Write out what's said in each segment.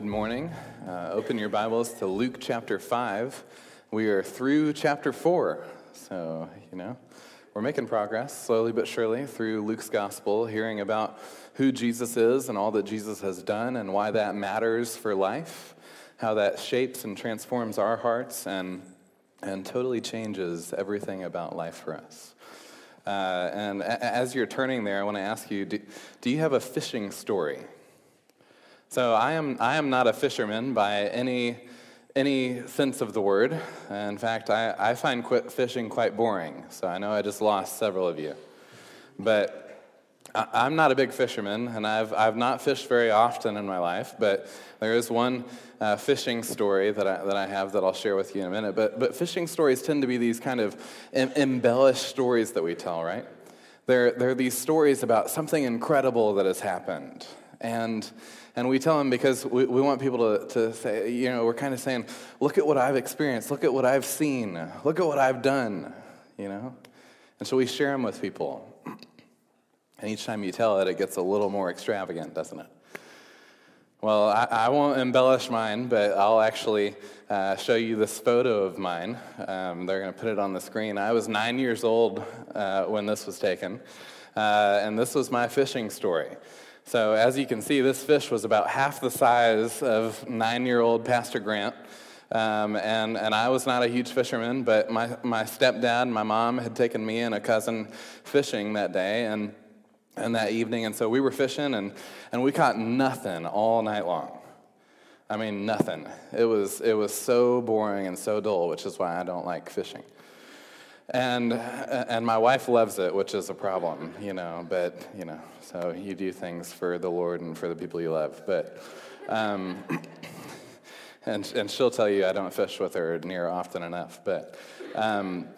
Good morning. Uh, open your Bibles to Luke chapter 5. We are through chapter 4. So, you know, we're making progress slowly but surely through Luke's gospel, hearing about who Jesus is and all that Jesus has done and why that matters for life, how that shapes and transforms our hearts and, and totally changes everything about life for us. Uh, and a- as you're turning there, I want to ask you do, do you have a fishing story? So I am, I am not a fisherman by any, any sense of the word. In fact, I, I find quit fishing quite boring. So I know I just lost several of you. But I- am not a big fisherman, and I've, I've not fished very often in my life, but there is one uh, fishing story that I, that I have that I'll share with you in a minute. But, but fishing stories tend to be these kind of em- embellished stories that we tell, right? They're, they're these stories about something incredible that has happened. And, and we tell them because we, we want people to, to say, you know, we're kind of saying, look at what I've experienced, look at what I've seen, look at what I've done, you know? And so we share them with people. And each time you tell it, it gets a little more extravagant, doesn't it? Well, I, I won't embellish mine, but I'll actually uh, show you this photo of mine. Um, they're going to put it on the screen. I was nine years old uh, when this was taken, uh, and this was my fishing story. So, as you can see, this fish was about half the size of nine year old Pastor Grant. Um, and, and I was not a huge fisherman, but my, my stepdad and my mom had taken me and a cousin fishing that day. And and that evening. And so we were fishing, and, and we caught nothing all night long. I mean, nothing. It was, it was so boring and so dull, which is why I don't like fishing. And, and my wife loves it, which is a problem, you know, but, you know, so you do things for the Lord and for the people you love. But, um, and, and she'll tell you I don't fish with her near often enough, but, um,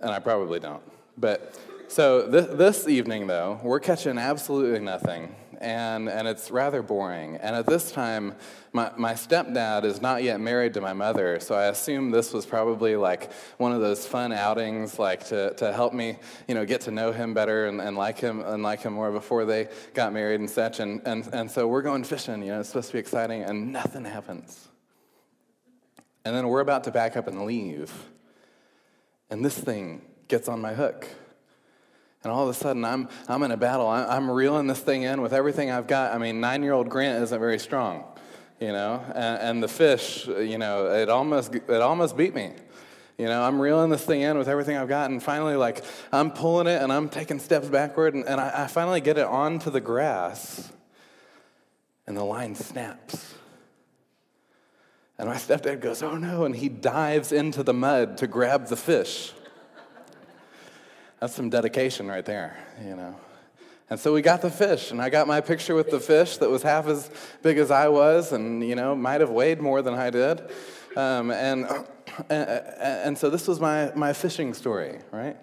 and I probably don't. But, so this, this evening, though, we're catching absolutely nothing, and, and it's rather boring. And at this time, my, my stepdad is not yet married to my mother, so I assume this was probably like one of those fun outings, like to, to help me, you know, get to know him better and, and like him and like him more before they got married and such. And, and, and so we're going fishing, you know, it's supposed to be exciting, and nothing happens. And then we're about to back up and leave, and this thing gets on my hook. And all of a sudden, I'm, I'm in a battle. I'm reeling this thing in with everything I've got. I mean, nine year old Grant isn't very strong, you know, and, and, the fish, you know, it almost, it almost beat me. You know, I'm reeling this thing in with everything I've got, and finally, like, I'm pulling it and I'm taking steps backward, and, and I, I finally get it onto the grass, and the line snaps. And my stepdad goes, Oh no, and he dives into the mud to grab the fish. That's some dedication right there, you know. And so we got the fish, and I got my picture with the fish that was half as big as I was, and you know, might have weighed more than I did. Um, and, and, and so this was my, my fishing story, right?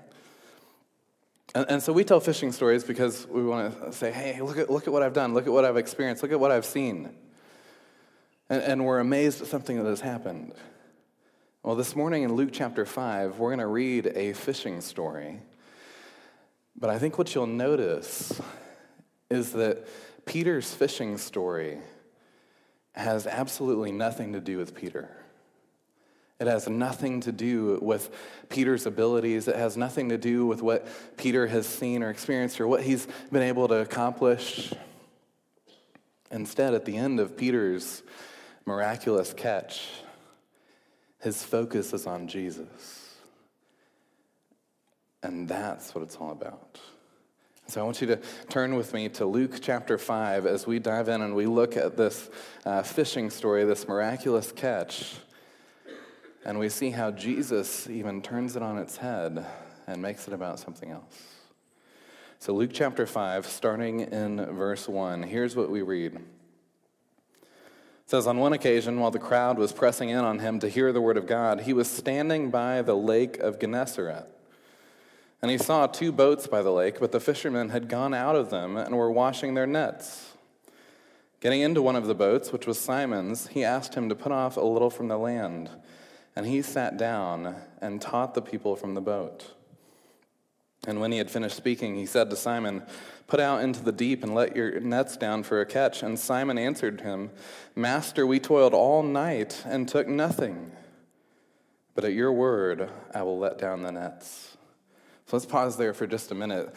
And, and so we tell fishing stories because we want to say, hey, look at, look at what I've done, look at what I've experienced, look at what I've seen. And, and we're amazed at something that has happened. Well, this morning in Luke chapter 5, we're going to read a fishing story but I think what you'll notice is that Peter's fishing story has absolutely nothing to do with Peter. It has nothing to do with Peter's abilities. It has nothing to do with what Peter has seen or experienced or what he's been able to accomplish. Instead, at the end of Peter's miraculous catch, his focus is on Jesus. And that's what it's all about. So I want you to turn with me to Luke chapter 5 as we dive in and we look at this uh, fishing story, this miraculous catch. And we see how Jesus even turns it on its head and makes it about something else. So, Luke chapter 5, starting in verse 1, here's what we read It says on one occasion while the crowd was pressing in on him to hear the word of God, he was standing by the lake of Gennesaret. And he saw two boats by the lake, but the fishermen had gone out of them and were washing their nets. Getting into one of the boats, which was Simon's, he asked him to put off a little from the land. And he sat down and taught the people from the boat. And when he had finished speaking, he said to Simon, Put out into the deep and let your nets down for a catch. And Simon answered him, Master, we toiled all night and took nothing. But at your word, I will let down the nets. So let's pause there for just a minute.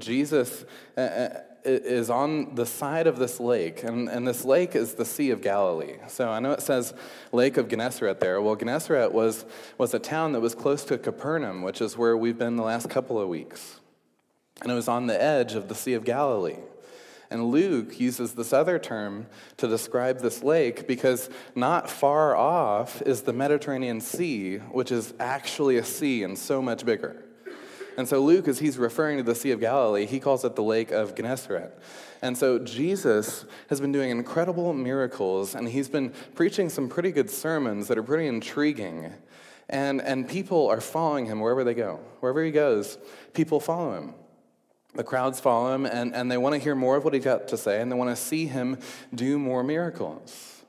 Jesus uh, uh, is on the side of this lake, and, and this lake is the Sea of Galilee. So I know it says Lake of Gennesaret there. Well, Gennesaret was, was a town that was close to Capernaum, which is where we've been the last couple of weeks. And it was on the edge of the Sea of Galilee. And Luke uses this other term to describe this lake because not far off is the Mediterranean Sea, which is actually a sea and so much bigger. And so Luke, as he's referring to the Sea of Galilee, he calls it the Lake of Gennesaret. And so Jesus has been doing incredible miracles, and he's been preaching some pretty good sermons that are pretty intriguing. And, and people are following him wherever they go. Wherever he goes, people follow him. The crowds follow him, and, and they want to hear more of what he's got to say, and they want to see him do more miracles.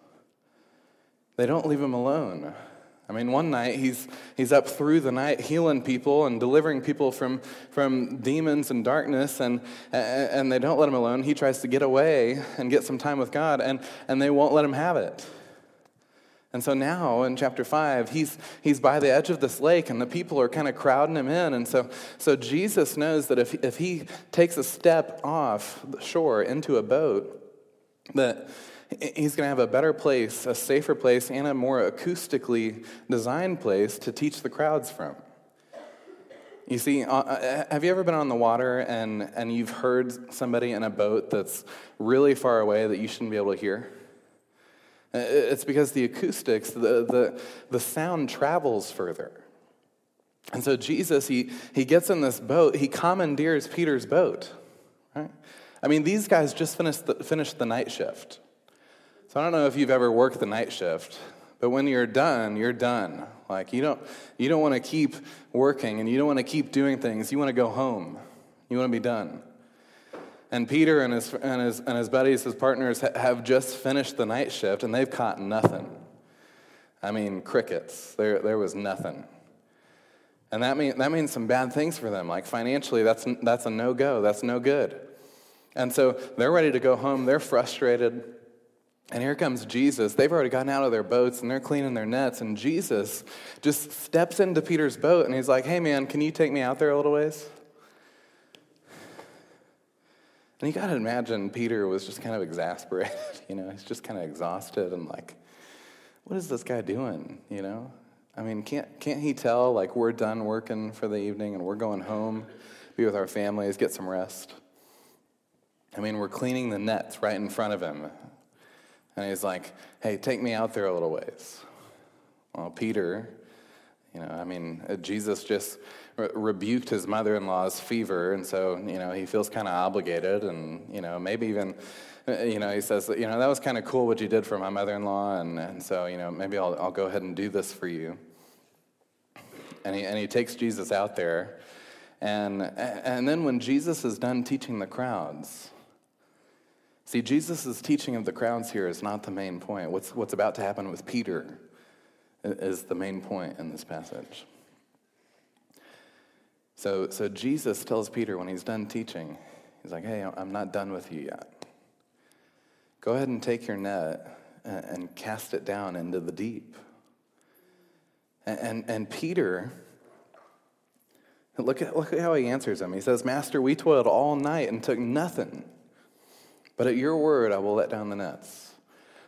They don't leave him alone. I mean, one night he's, he's up through the night healing people and delivering people from, from demons and darkness, and, and they don't let him alone. He tries to get away and get some time with God, and, and they won't let him have it. And so now in chapter 5, he's, he's by the edge of this lake, and the people are kind of crowding him in. And so, so Jesus knows that if, if he takes a step off the shore into a boat, that he's going to have a better place, a safer place, and a more acoustically designed place to teach the crowds from. You see, uh, uh, have you ever been on the water and, and you've heard somebody in a boat that's really far away that you shouldn't be able to hear? Uh, it's because the acoustics, the, the, the sound travels further. And so Jesus, he, he gets in this boat, he commandeers Peter's boat. Right? I mean, these guys just finished the, finished the night shift. So I don't know if you've ever worked the night shift, but when you're done, you're done. Like you don't you don't want to keep working and you don't want to keep doing things. You want to go home. You want to be done. And Peter and his, and his, and his buddies, his partners, have just finished the night shift and they've caught nothing. I mean, crickets. There, there was nothing. And that, mean, that means some bad things for them. Like financially, that's, that's a no go, that's no good. And so they're ready to go home, they're frustrated. And here comes Jesus. They've already gotten out of their boats and they're cleaning their nets. And Jesus just steps into Peter's boat and he's like, hey man, can you take me out there a little ways? And you got to imagine Peter was just kind of exasperated. You know, he's just kind of exhausted and like, what is this guy doing? You know? I mean, can't, can't he tell, like, we're done working for the evening and we're going home, be with our families, get some rest? I mean, we're cleaning the nets right in front of him. And he's like, hey, take me out there a little ways. Well, Peter, you know, I mean, uh, Jesus just re- rebuked his mother in law's fever, and so, you know, he feels kind of obligated, and, you know, maybe even, uh, you know, he says, you know, that was kind of cool what you did for my mother in law, and, and so, you know, maybe I'll, I'll go ahead and do this for you. And he, and he takes Jesus out there. And, and then when Jesus is done teaching the crowds, see, Jesus' teaching of the crowds here is not the main point. What's, what's about to happen with Peter is the main point in this passage. So, so Jesus tells Peter when he's done teaching, he's like, hey, I'm not done with you yet. Go ahead and take your net and cast it down into the deep. And, and, and Peter, look at, look at how he answers him. He says, Master, we toiled all night and took nothing, but at your word I will let down the nets.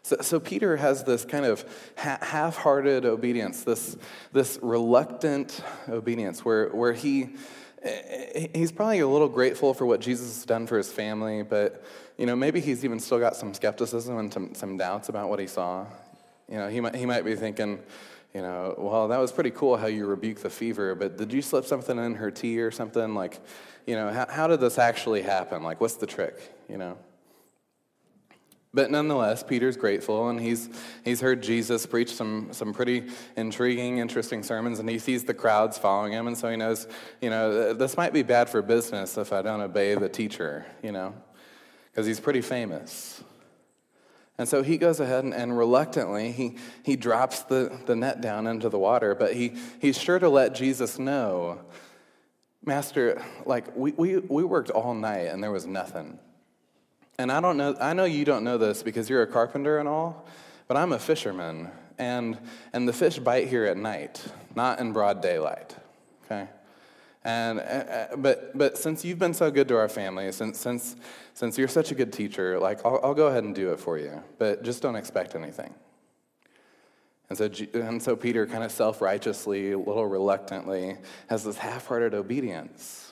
So, so Peter has this kind of ha- half hearted obedience, this, this reluctant obedience, where, where he, eh, eh, he's probably a little grateful for what Jesus has done for his family, but you know, maybe he's even still got some skepticism and some, some doubts about what he saw. You know, he might, he might be thinking, you know, well, that was pretty cool how you rebuked the fever, but did you slip something in her tea or something? Like, you know, how, how did this actually happen? Like, what's the trick, you know? But nonetheless, Peter's grateful, and he's, he's heard Jesus preach some, some pretty intriguing, interesting sermons, and he sees the crowds following him, and so he knows, you know, this might be bad for business if I don't obey the teacher, you know, because he's pretty famous. And so he goes ahead and, and, reluctantly he, he drops the, the net down into the water, but he, he's sure to let Jesus know, Master, like we, we, we worked all night and there was nothing. And I don't know, I know you don't know this because you're a carpenter and all, but I'm a fisherman. And, and the fish bite here at night, not in broad daylight. Okay? And, uh, uh, but, but since you've been so good to our family, since, since, since you're such a good teacher, like, I'll, I'll go ahead and do it for you, but just don't expect anything. And so, and so Peter, kind of self righteously, a little reluctantly, has this half hearted obedience.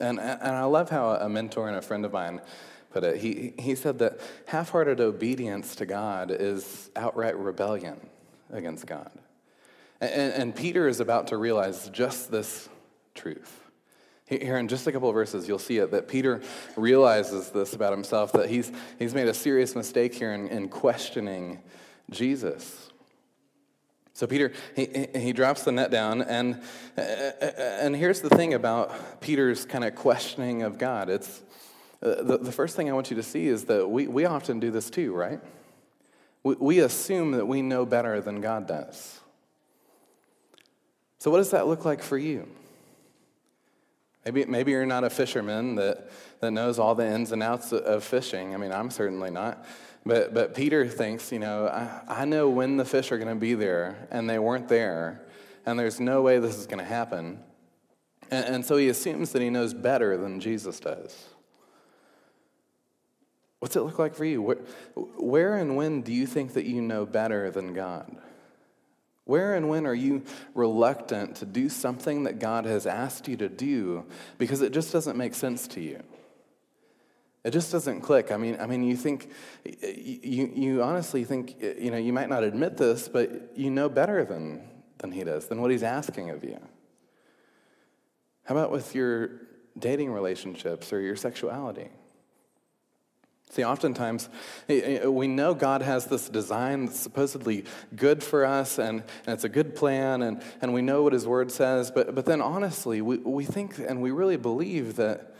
And, and I love how a mentor and a friend of mine put it. He, he said that half hearted obedience to God is outright rebellion against God. And, and, Peter is about to realize just this truth. Here, in just a couple of verses, you'll see it that Peter realizes this about himself that he's, he's made a serious mistake here in, in questioning Jesus. So Peter, he, he drops the net down, and, and here's the thing about Peter's kind of questioning of God. It's, uh, the, the first thing I want you to see is that we, we often do this too, right? We, we assume that we know better than God does. So, what does that look like for you? Maybe, maybe you're not a fisherman that, that knows all the ins and outs of fishing. I mean, I'm certainly not. But, but Peter thinks, you know, I, I know when the fish are going to be there, and they weren't there, and there's no way this is going to happen. And, and so he assumes that he knows better than Jesus does. What's it look like for you? Where, where and when do you think that you know better than God? Where and when are you reluctant to do something that God has asked you to do because it just doesn't make sense to you? It just doesn't click. I mean, I mean, you think, you, you honestly think, you know, you might not admit this, but you know better than, than he does, than what he's asking of you. How about with your dating relationships or your sexuality? See, oftentimes we know God has this design that's supposedly good for us and, and it's a good plan and, and we know what His Word says, but, but then honestly, we, we think and we really believe that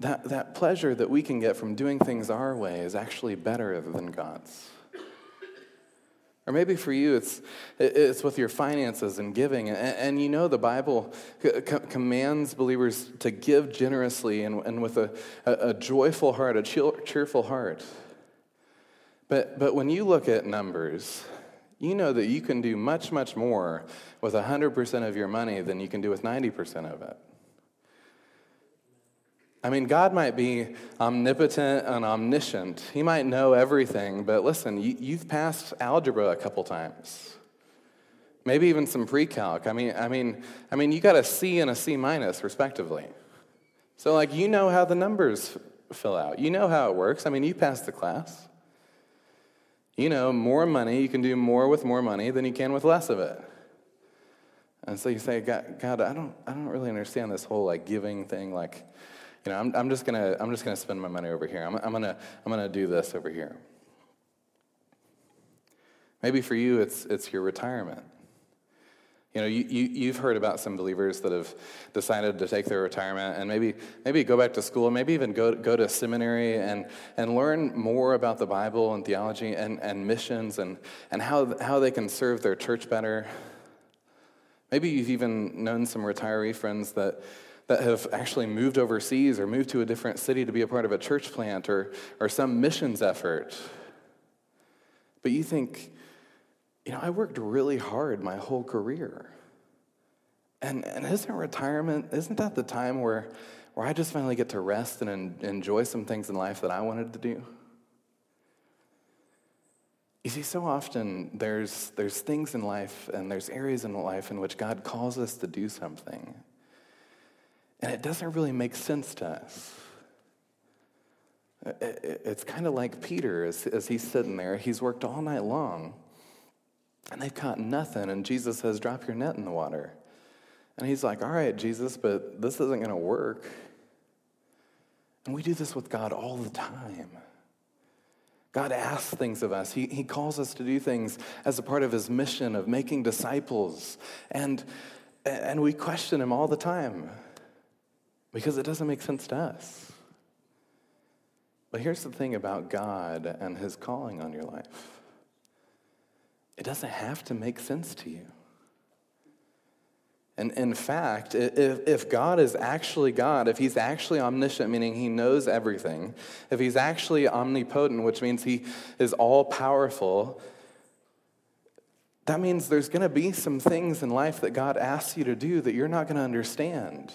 that, that pleasure that we can get from doing things our way is actually better than God's. Or maybe for you, it's, it's with your finances and giving. And, and you know, the Bible commands believers to give generously and, and with a, a, a joyful heart, a cheerful heart. But, but when you look at numbers, you know that you can do much, much more with 100% of your money than you can do with 90% of it. I mean, God might be omnipotent and omniscient. He might know everything, but listen, you, have passed algebra a couple times. Maybe even some pre-calc. I mean, I mean, I mean, you got a C and a C minus, respectively. So, like, you know how the numbers fill out. You know how it works. I mean, you passed the class. You know, more money, you can do more with more money than you can with less of it. And so you say, God, God I don't, I don't really understand this whole like giving thing. Like, you know, I'm, I'm just gonna I'm just gonna spend my money over here. I'm, I'm gonna I'm gonna do this over here. Maybe for you, it's it's your retirement. You know, you, you, have heard about some believers that have decided to take their retirement and maybe, maybe go back to school, maybe even go, go to seminary and, and learn more about the Bible and theology and, and missions and, and how, how they can serve their church better. Maybe you've even known some retiree friends that that have actually moved overseas or moved to a different city to be a part of a church plant or, or some missions effort. But you think, you know, I worked really hard my whole career. And, and isn't retirement, isn't that the time where, where I just finally get to rest and en- enjoy some things in life that I wanted to do? You see, so often there's, there's things in life and there's areas in life in which God calls us to do something. And it doesn't really make sense to us. It's kind of like Peter as, as he's sitting there. He's worked all night long and they've caught nothing. And Jesus says, Drop your net in the water. And he's like, All right, Jesus, but this isn't going to work. And we do this with God all the time. God asks things of us. He, he calls us to do things as a part of his mission of making disciples. And, and we question him all the time because it doesn't make sense to us. But here's the thing about God and his calling on your life it doesn't have to make sense to you. And in fact, if, if God is actually God, if he's actually omniscient, meaning he knows everything, if he's actually omnipotent, which means he is all powerful, that means there's going to be some things in life that God asks you to do that you're not going to understand.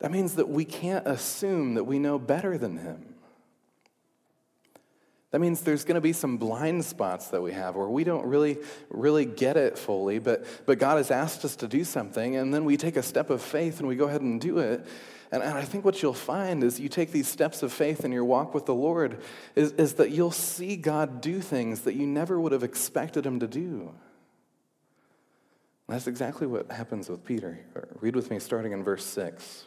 That means that we can't assume that we know better than him. That means there's going to be some blind spots that we have where we don't really, really get it fully, but, but God has asked us to do something, and then we take a step of faith and we go ahead and do it. And, and I think what you'll find is you take these steps of faith in your walk with the Lord, is, is that you'll see God do things that you never would have expected Him to do. And that's exactly what happens with Peter. Read with me starting in verse 6.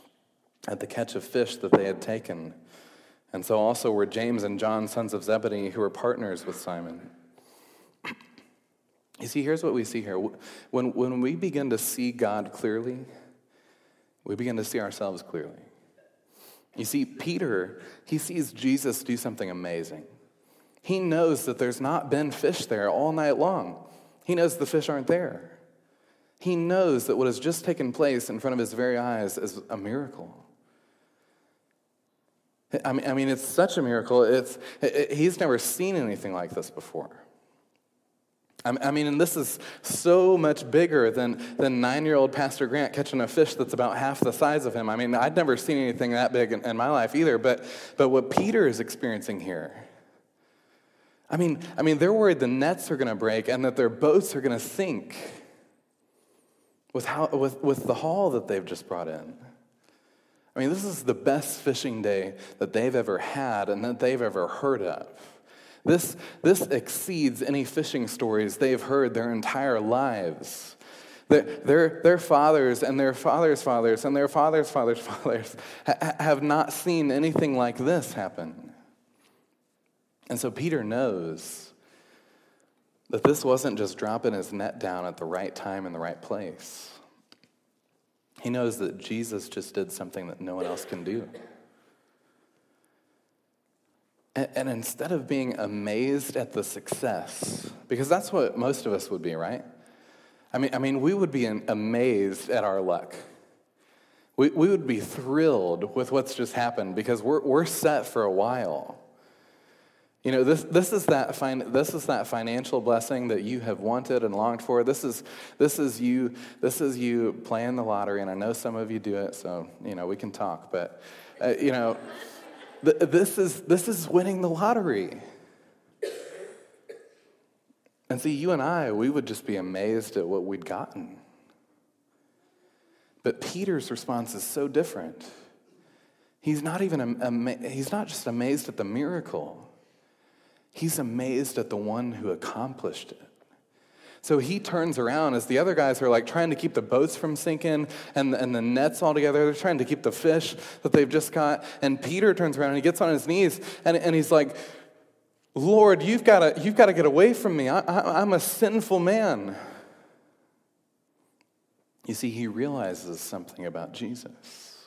at the catch of fish that they had taken. And so also were James and John, sons of Zebedee, who were partners with Simon. You see, here's what we see here. When, when we begin to see God clearly, we begin to see ourselves clearly. You see, Peter, he sees Jesus do something amazing. He knows that there's not been fish there all night long. He knows the fish aren't there. He knows that what has just taken place in front of his very eyes is a miracle. I mean, I mean it's such a miracle. It's, it, he's never seen anything like this before. I mean, and this is so much bigger than, than nine year old Pastor Grant catching a fish that's about half the size of him. I mean, I'd never seen anything that big in, in my life either, but, but what Peter is experiencing here, I mean, I mean, they're worried the nets are going to break and that their boats are going to sink with, how, with, with the haul that they've just brought in. I mean, this is the best fishing day that they've ever had and that they've ever heard of. This, this exceeds any fishing stories they've heard their entire lives. Their, their, their fathers and their fathers' fathers and their fathers' fathers' fathers ha- have not seen anything like this happen. And so Peter knows that this wasn't just dropping his net down at the right time in the right place. He knows that Jesus just did something that no one else can do. And, instead of being amazed at the success, because that's what most of us would be, right? I mean, I mean we would be amazed at our luck. We, we would be thrilled with what's just happened because we're, we're set for a while. You know, this, this, is that fin- this is that financial blessing that you have wanted and longed for. This is, this, is you, this is you playing the lottery, and I know some of you do it, so, you know, we can talk. But, uh, you know, th- this, is, this is winning the lottery. And see, you and I, we would just be amazed at what we'd gotten. But Peter's response is so different. He's not even, ama- he's not just amazed at the miracle. He's amazed at the one who accomplished it. So he turns around as the other guys are like trying to keep the boats from sinking and, and the nets all together. They're trying to keep the fish that they've just caught. And Peter turns around and he gets on his knees and, and he's like, Lord, you've got to you've to get away from me. I, I, I'm a sinful man. You see, he realizes something about Jesus.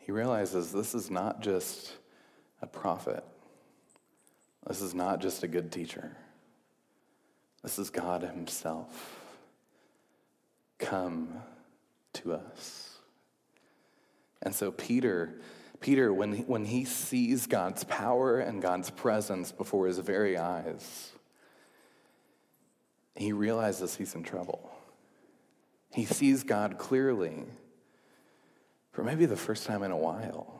He realizes this is not just a prophet. This is not just a good teacher. This is God Himself come to us. And so Peter, Peter, when he, when he sees God's power and God's presence before his very eyes, he realizes he's in trouble. He sees God clearly, for maybe the first time in a while.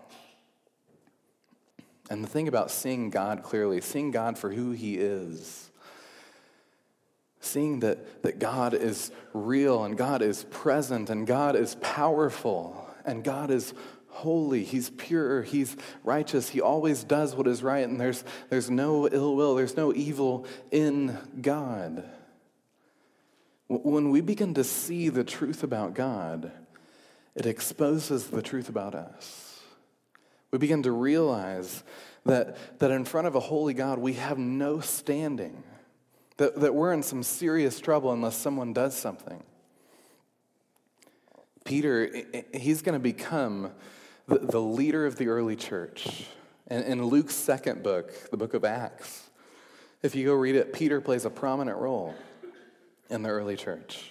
And the thing about seeing God clearly, seeing God for who He is, seeing that, that God is real and God is present and God is powerful and God is holy, He's pure, He's righteous, He always does what is right, and there's, there's no ill will, there's no evil in God. When we begin to see the truth about God, it exposes the truth about us. We begin to realize that, that in front of a holy God, we have no standing, that, that we're in some serious trouble unless someone does something. Peter, he's going to become the, the leader of the early church. And in Luke's second book, the book of Acts, if you go read it, Peter plays a prominent role in the early church.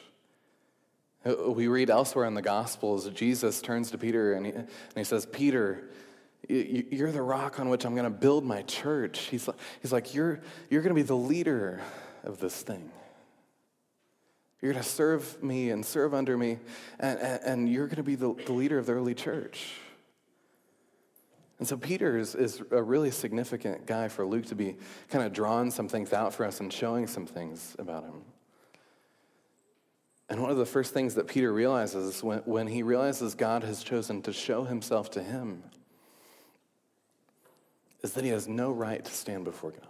Uh, we read elsewhere in the Gospels, Jesus turns to Peter and he, and he says, Peter, you're the rock on which I'm going to build my church. He's like, he's like you're, you're going to be the leader of this thing. You're going to serve me and serve under me, and, and, and you're going to be the, the leader of the early church. And so Peter is, is a really significant guy for Luke to be kind of drawing some things out for us and showing some things about him. And one of the first things that Peter realizes when, when he realizes God has chosen to show himself to him is that he has no right to stand before God.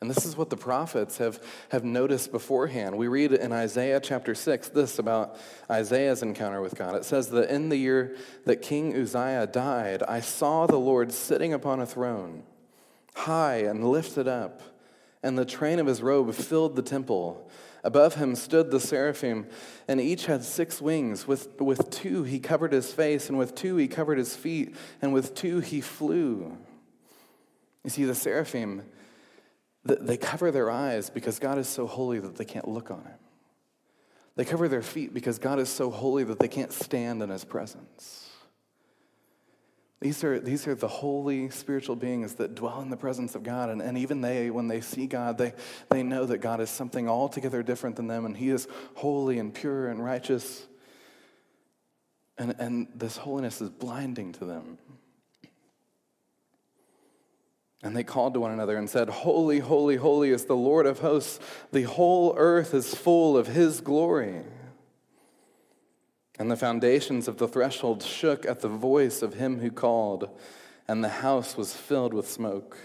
And this is what the prophets have, have noticed beforehand. We read in Isaiah chapter 6 this about Isaiah's encounter with God. It says that in the year that King Uzziah died, I saw the Lord sitting upon a throne, high and lifted up, and the train of his robe filled the temple. Above him stood the seraphim, and each had six wings. With, with two he covered his face, and with two he covered his feet, and with two he flew. You see, the seraphim they cover their eyes because God is so holy that they can't look on him. They cover their feet because God is so holy that they can't stand in his presence. These are, these are the holy spiritual beings that dwell in the presence of God. And, and even they, when they see God, they, they know that God is something altogether different than them, and He is holy and pure and righteous. And, and this holiness is blinding to them. And they called to one another and said, Holy, holy, holy is the Lord of hosts. The whole earth is full of his glory. And the foundations of the threshold shook at the voice of him who called, and the house was filled with smoke.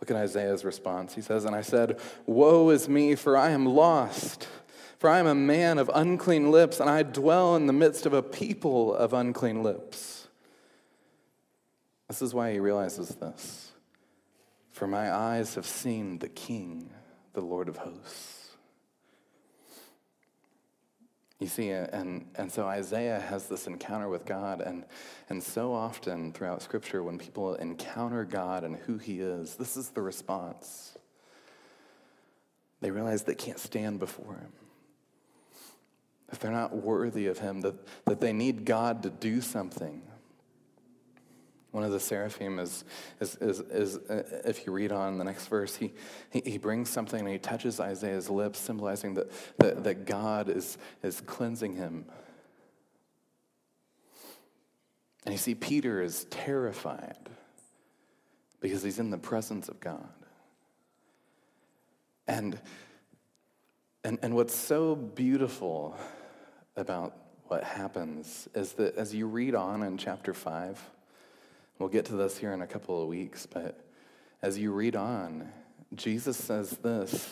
Look at Isaiah's response. He says, And I said, Woe is me, for I am lost. For I am a man of unclean lips, and I dwell in the midst of a people of unclean lips. This is why he realizes this. For my eyes have seen the King, the Lord of hosts. You see, and, and so Isaiah has this encounter with God, and, and so often throughout Scripture, when people encounter God and who He is, this is the response. They realize they can't stand before Him, that they're not worthy of Him, that, that they need God to do something one of the seraphim is, is, is, is uh, if you read on the next verse, he, he, he, brings something and he touches Isaiah's lips, symbolizing that, that, that God is, is cleansing him. And you see, Peter is terrified because he's in the presence of God. And, and, and what's so beautiful about what happens is that as you read on in chapter 5, We'll get to this here in a couple of weeks, but as you read on, Jesus says this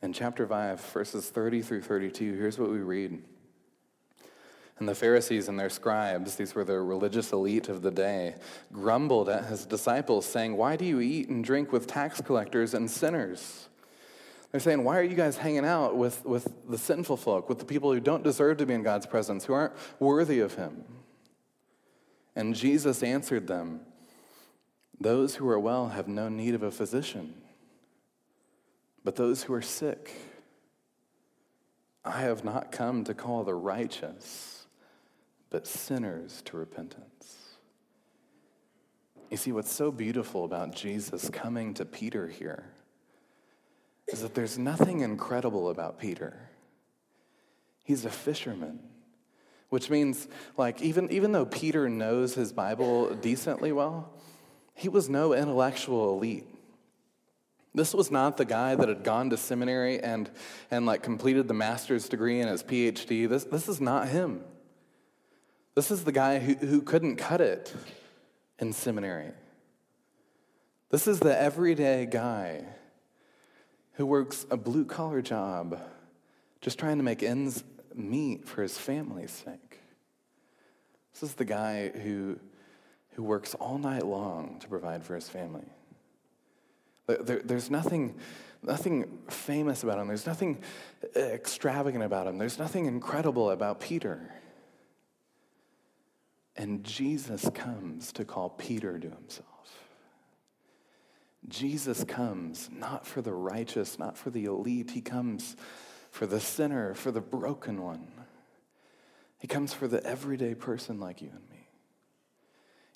in chapter 5, verses 30 through 32. Here's what we read. And the Pharisees and their scribes, these were the religious elite of the day, grumbled at his disciples, saying, Why do you eat and drink with tax collectors and sinners? They're saying, Why are you guys hanging out with, with the sinful folk, with the people who don't deserve to be in God's presence, who aren't worthy of him? And Jesus answered them, Those who are well have no need of a physician, but those who are sick. I have not come to call the righteous, but sinners to repentance. You see, what's so beautiful about Jesus coming to Peter here is that there's nothing incredible about Peter. He's a fisherman. Which means, like, even, even though Peter knows his Bible decently well, he was no intellectual elite. This was not the guy that had gone to seminary and, and like completed the master's degree and his PhD. This, this is not him. This is the guy who, who couldn't cut it in seminary. This is the everyday guy who works a blue collar job just trying to make ends meet for his family's sake. This is the guy who, who works all night long to provide for his family. There, there's nothing, nothing famous about him, there's nothing extravagant about him, there's nothing incredible about Peter. And Jesus comes to call Peter to himself. Jesus comes not for the righteous, not for the elite. He comes for the sinner, for the broken one. He comes for the everyday person like you and me.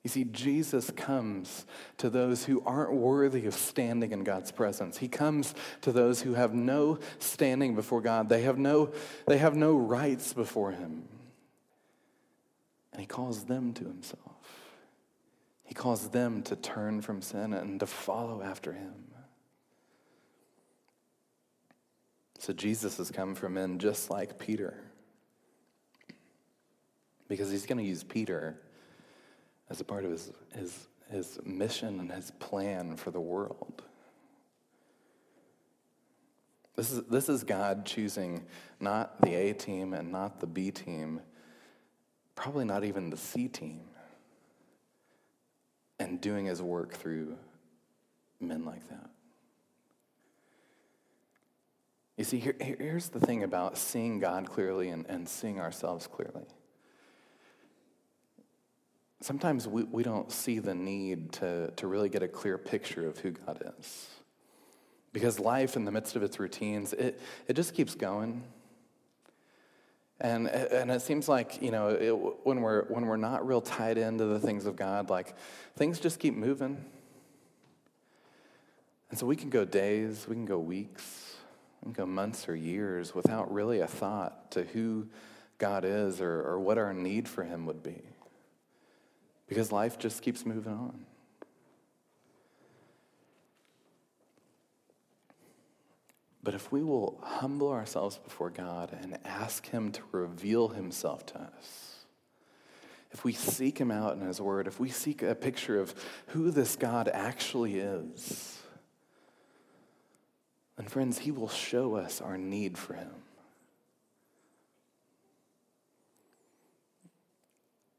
You see, Jesus comes to those who aren't worthy of standing in God's presence. He comes to those who have no standing before God. They have no, they have no rights before Him. And He calls them to Himself. He calls them to turn from sin and to follow after Him. So Jesus has come for men just like Peter. Because he's going to use Peter as a part of his, his, his mission and his plan for the world. This is, this is God choosing not the A team and not the B team, probably not even the C team, and doing his work through men like that. You see, here, here's the thing about seeing God clearly and, and seeing ourselves clearly. Sometimes we, we don't see the need to, to really get a clear picture of who God is. Because life, in the midst of its routines, it, it just keeps going. And, and it seems like, you know, it, when, we're, when we're not real tied into the things of God, like things just keep moving. And so we can go days, we can go weeks, go months or years without really a thought to who God is or, or what our need for Him would be. Because life just keeps moving on. But if we will humble ourselves before God and ask Him to reveal Himself to us, if we seek Him out in His Word, if we seek a picture of who this God actually is, and friends, He will show us our need for Him.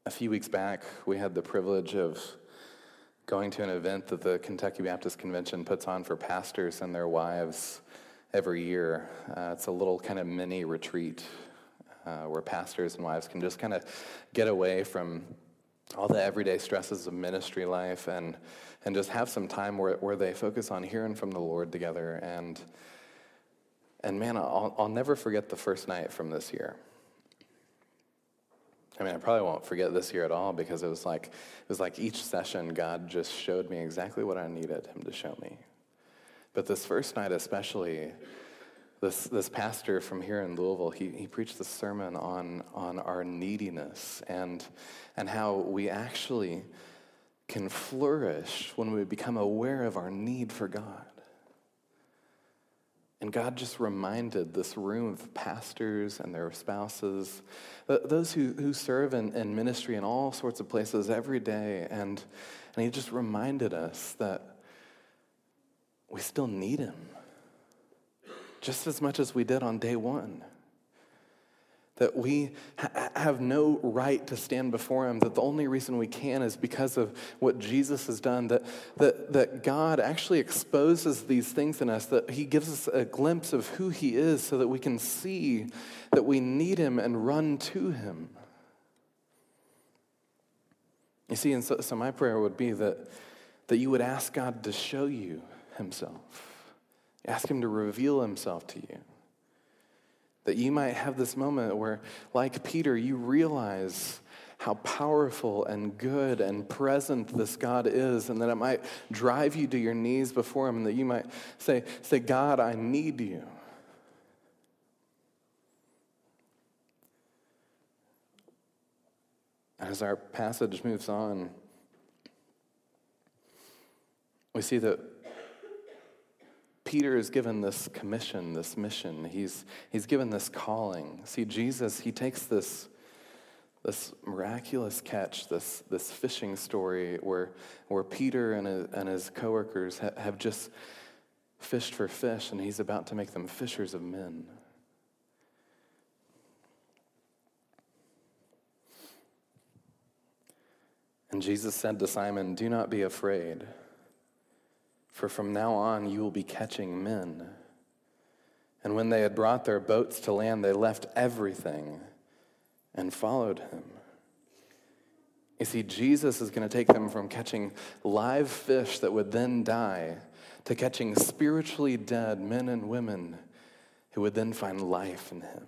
A few weeks back, we had the privilege of going to an event that the Kentucky Baptist Convention puts on for pastors and their wives every year. Uh, it's a little kind of mini retreat uh, where pastors and wives can just kind of get away from all the everyday stresses of ministry life and and just have some time where, where they focus on hearing from the Lord together. And, and man, I'll, I'll never forget the first night from this year. I mean, I probably won't forget this year at all because it was like it was like each session God just showed me exactly what I needed him to show me. But this first night especially, this, this pastor from here in Louisville, he, he preached the sermon on, on our neediness and, and how we actually can flourish when we become aware of our need for God. And God just reminded this room of pastors and their spouses, those who, who serve in, in ministry in all sorts of places every day. And, and He just reminded us that we still need Him just as much as we did on day one that we ha- have no right to stand before him, that the only reason we can is because of what Jesus has done, that, that, that God actually exposes these things in us, that he gives us a glimpse of who he is so that we can see that we need him and run to him. You see, and so, so my prayer would be that, that you would ask God to show you himself, ask him to reveal himself to you. That you might have this moment where, like Peter, you realize how powerful and good and present this God is, and that it might drive you to your knees before Him, and that you might say, say God, I need you. as our passage moves on, we see that Peter is given this commission, this mission. He's, he's given this calling. See, Jesus, he takes this, this miraculous catch, this, this fishing story where, where Peter and his, and his coworkers ha- have just fished for fish, and he's about to make them fishers of men. And Jesus said to Simon, Do not be afraid, for from now on you will be catching men. And when they had brought their boats to land, they left everything and followed him. You see, Jesus is going to take them from catching live fish that would then die to catching spiritually dead men and women who would then find life in him.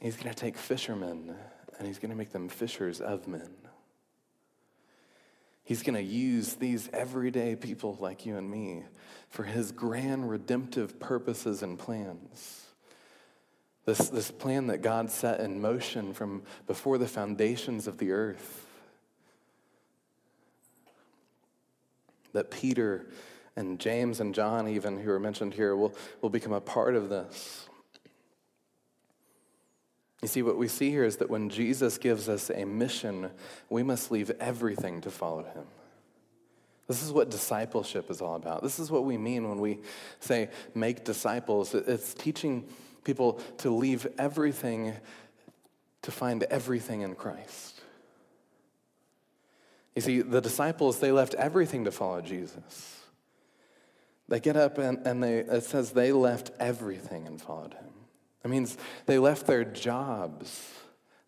He's going to take fishermen and he's going to make them fishers of men. He's going to use these everyday people like you and me for his grand redemptive purposes and plans. This, this plan that God set in motion from before the foundations of the earth. That Peter and James and John, even who are mentioned here, will, will become a part of this. You see, what we see here is that when Jesus gives us a mission, we must leave everything to follow him. This is what discipleship is all about. This is what we mean when we say make disciples. It's teaching people to leave everything to find everything in Christ. You see, the disciples, they left everything to follow Jesus. They get up and, and they, it says they left everything and followed him. It means they left their jobs,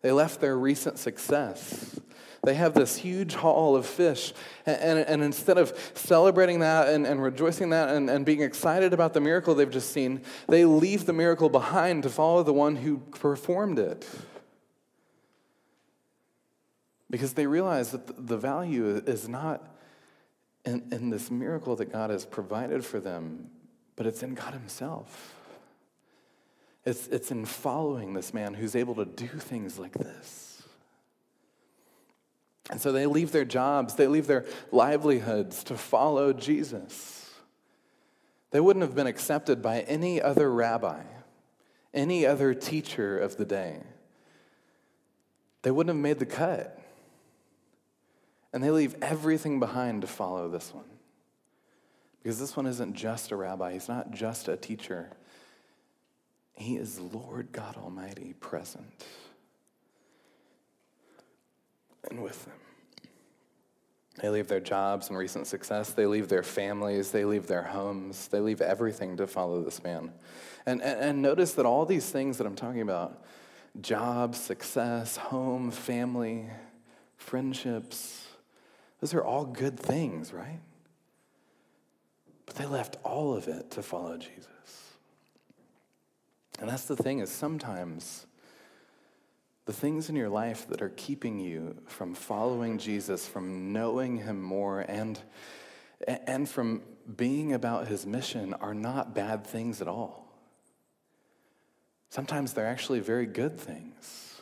they left their recent success. They have this huge haul of fish. And, and, and instead of celebrating that and, and rejoicing that and, and being excited about the miracle they've just seen, they leave the miracle behind to follow the one who performed it. Because they realize that the value is not in, in this miracle that God has provided for them, but it's in God Himself. It's, it's in following this man who's able to do things like this. And so they leave their jobs, they leave their livelihoods to follow Jesus. They wouldn't have been accepted by any other rabbi, any other teacher of the day. They wouldn't have made the cut. And they leave everything behind to follow this one. Because this one isn't just a rabbi, he's not just a teacher, he is Lord God Almighty present and with them. They leave their jobs and recent success. They leave their families. They leave their homes. They leave everything to follow this man. And, and, and notice that all these things that I'm talking about job, success, home, family, friendships those are all good things, right? But they left all of it to follow Jesus. And that's the thing is sometimes the things in your life that are keeping you from following Jesus, from knowing him more and and from being about his mission are not bad things at all. Sometimes they're actually very good things.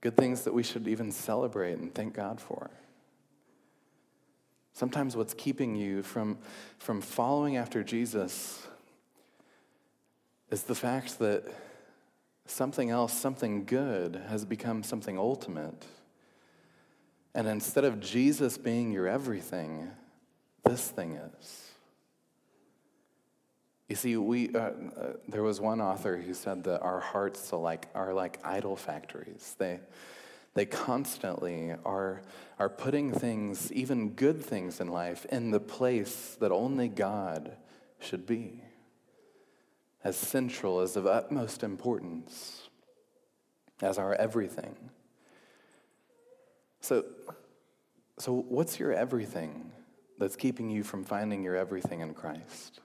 Good things that we should even celebrate and thank God for. Sometimes what's keeping you from, from following after Jesus is the fact that something else, something good, has become something ultimate. And instead of Jesus being your everything, this thing is. You see, we, uh, uh, there was one author who said that our hearts are like, are like idol factories. They, they constantly are, are putting things, even good things in life, in the place that only God should be as central, as of utmost importance, as our everything. So, so what's your everything that's keeping you from finding your everything in Christ?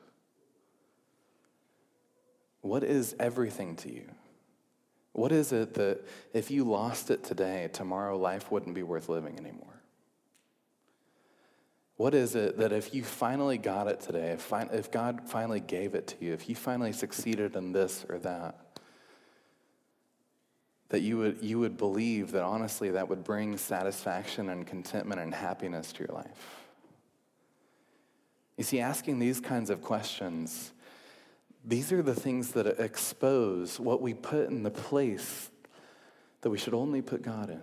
What is everything to you? What is it that if you lost it today, tomorrow life wouldn't be worth living anymore? What is it that if you finally got it today, if, if God finally gave it to you, if you finally succeeded in this or that, that you would, you would believe that honestly that would bring satisfaction and contentment and happiness to your life. You see, asking these kinds of questions, these are the things that expose what we put in the place that we should only put God in.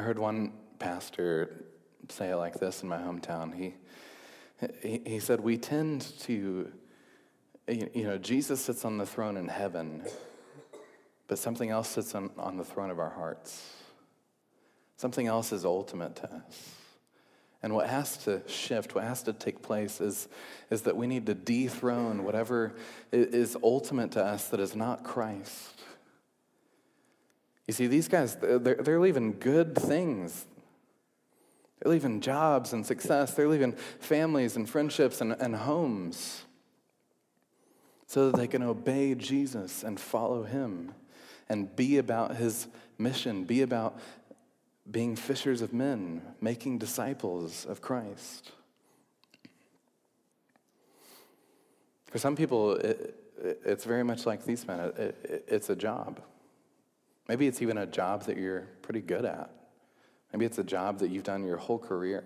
I heard one pastor say it like this in my hometown. He, he, he said, We tend to you know, Jesus sits on the throne in heaven, but something else sits on, on the throne of our hearts. Something else is ultimate to us. And what has to shift, what has to take place is, is that we need to dethrone whatever is ultimate to us that is not Christ. You see, these guys, they're, they're leaving good things. They're leaving jobs and success. They're leaving families and friendships and, and homes so that they can obey Jesus and follow him and be about his mission, be about being fishers of men, making disciples of Christ. For some people, it, it's very much like these men. It, it, it's a job. Maybe it's even a job that you're pretty good at. Maybe it's a job that you've done your whole career.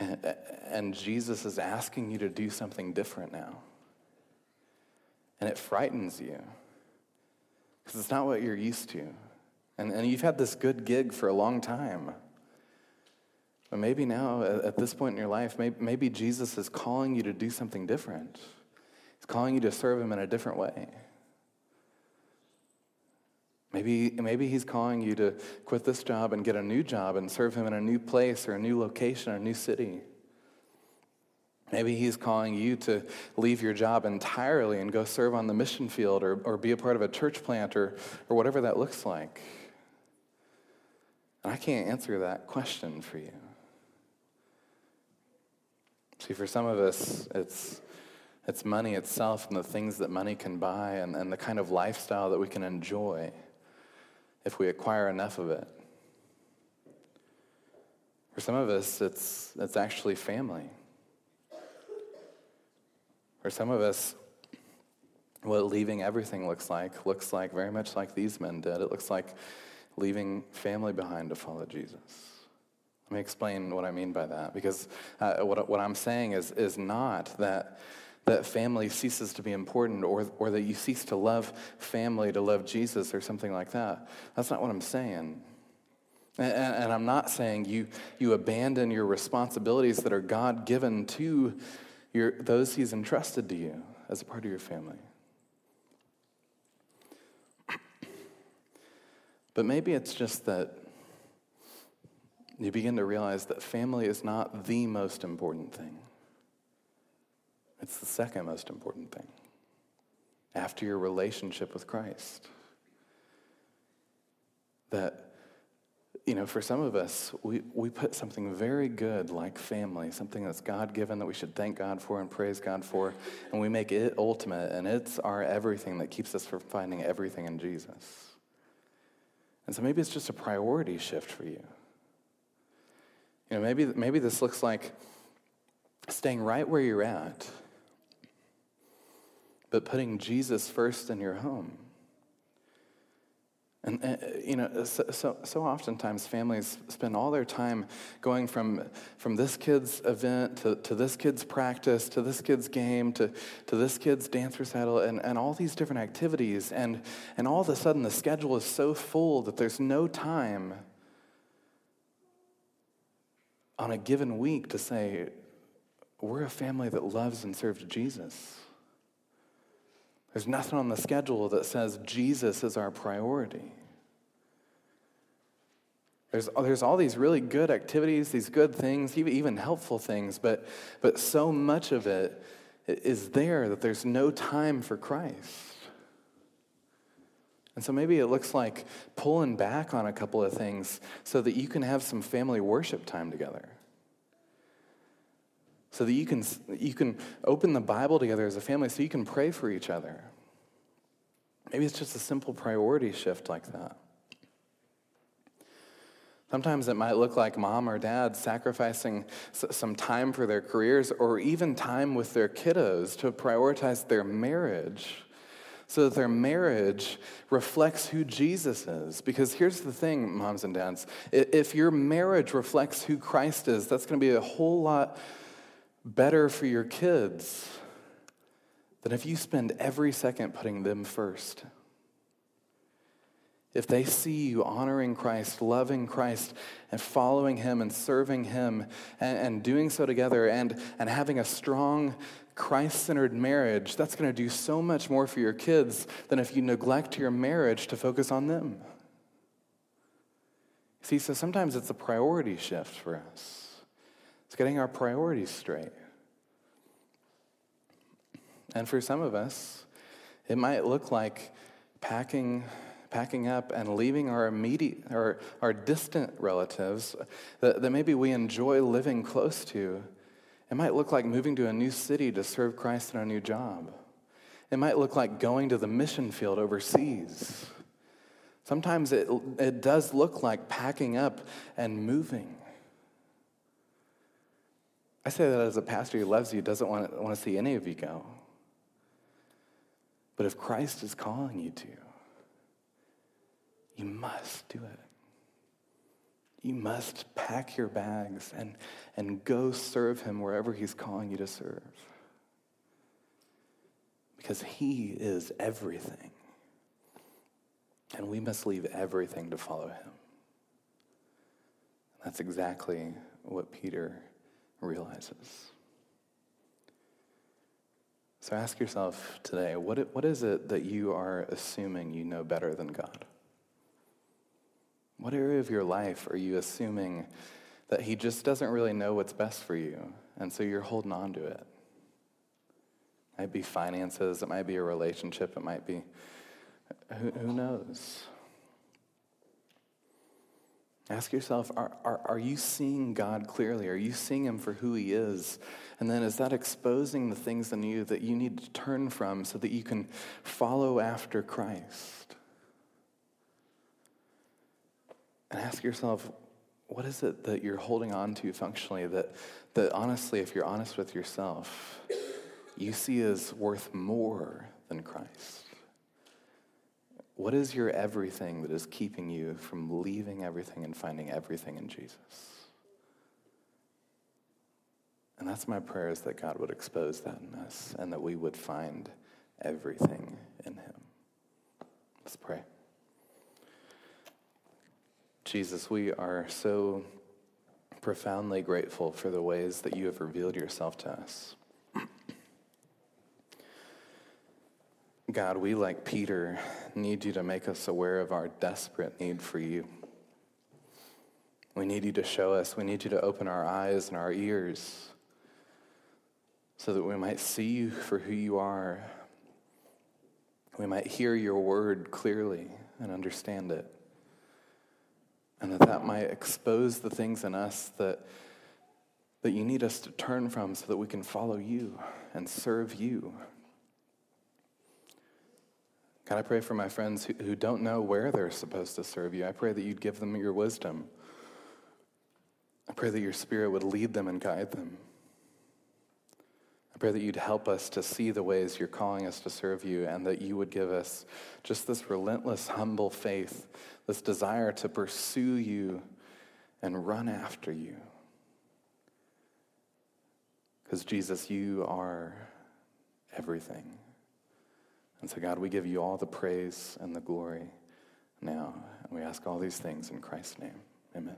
And, and Jesus is asking you to do something different now. And it frightens you because it's not what you're used to. And, and you've had this good gig for a long time. But maybe now, at this point in your life, maybe, maybe Jesus is calling you to do something different. He's calling you to serve Him in a different way. Maybe, maybe he's calling you to quit this job and get a new job and serve him in a new place or a new location or a new city. Maybe he's calling you to leave your job entirely and go serve on the mission field or, or be a part of a church plant or, or whatever that looks like. And I can't answer that question for you. See, for some of us, it's, it's money itself and the things that money can buy and, and the kind of lifestyle that we can enjoy if we acquire enough of it. For some of us, it's, it's actually family. For some of us, what leaving everything looks like looks like very much like these men did. It looks like leaving family behind to follow Jesus. Let me explain what I mean by that. Because uh, what, what I'm saying is, is not that that family ceases to be important or, or that you cease to love family to love Jesus or something like that. That's not what I'm saying. And, and I'm not saying you, you abandon your responsibilities that are God given to your, those He's entrusted to you as a part of your family. But maybe it's just that you begin to realize that family is not the most important thing. It's the second most important thing after your relationship with Christ. That, you know, for some of us, we, we put something very good like family, something that's God given that we should thank God for and praise God for, and we make it ultimate, and it's our everything that keeps us from finding everything in Jesus. And so maybe it's just a priority shift for you. You know, maybe, maybe this looks like staying right where you're at but putting Jesus first in your home. And, uh, you know, so, so, so, oftentimes families spend all their time going from, from this kid's event to, to this kid's practice to this kid's game to, to this kid's dance recital and, and all these different activities. And, and all of a sudden, the schedule is so full that there's no time on a given week to say, we're a family that loves and serves Jesus. There's nothing on the schedule that says Jesus is our priority. There's, there's all these really good activities, these good things, even, helpful things, but, but so much of it is there that there's no time for Christ. And so maybe it looks like pulling back on a couple of things so that you can have some family worship time together so that you can, you can open the Bible together as a family so you can pray for each other. Maybe it's just a simple priority shift like that. Sometimes it might look like mom or dad sacrificing some time for their careers or even time with their kiddos to prioritize their marriage so that their marriage reflects who Jesus is. Because here's the thing, moms and dads if your marriage reflects who Christ is, that's going to be a whole lot better for your kids than if you spend every second putting them first. If they see you honoring Christ, loving Christ, and following Him and serving Him and, and doing so together and, and having a strong Christ centered marriage, that's going to do so much more for your kids than if you neglect your marriage to focus on them. See, so sometimes it's a priority shift for us, it's getting our priorities straight. And for some of us, it might look like packing packing up and leaving our immediate or our distant relatives that, that maybe we enjoy living close to it might look like moving to a new city to serve Christ in a new job. It might look like going to the mission field overseas. Sometimes it, it does look like packing up and moving. I say that as a pastor who loves you, doesn't want to, want to see any of you go. But if Christ is calling you to, you must do it. You must pack your bags and, and go serve him wherever he's calling you to serve. Because he is everything. And we must leave everything to follow him. That's exactly what Peter realizes. So ask yourself today what, what is it that you are assuming you know better than God? What area of your life are you assuming that He just doesn't really know what's best for you, and so you're holding on to it? It might be finances, it might be a relationship, it might be who, who knows? Ask yourself are, are, are you seeing God clearly? Are you seeing Him for who He is? And then is that exposing the things in you that you need to turn from so that you can follow after Christ? And ask yourself, what is it that you're holding on to functionally that, that honestly, if you're honest with yourself, you see as worth more than Christ? What is your everything that is keeping you from leaving everything and finding everything in Jesus? And that's my prayer is that God would expose that in us and that we would find everything in Him. Let's pray. Jesus, we are so profoundly grateful for the ways that you have revealed yourself to us. God, we, like Peter, need you to make us aware of our desperate need for you. We need you to show us, we need you to open our eyes and our ears so that we might see you for who you are. We might hear your word clearly and understand it and that that might expose the things in us that, that you need us to turn from so that we can follow you and serve you. God, I pray for my friends who, who don't know where they're supposed to serve you. I pray that you'd give them your wisdom. I pray that your spirit would lead them and guide them. I pray that you'd help us to see the ways you're calling us to serve you and that you would give us just this relentless, humble faith this desire to pursue you and run after you. Because, Jesus, you are everything. And so, God, we give you all the praise and the glory now. And we ask all these things in Christ's name. Amen.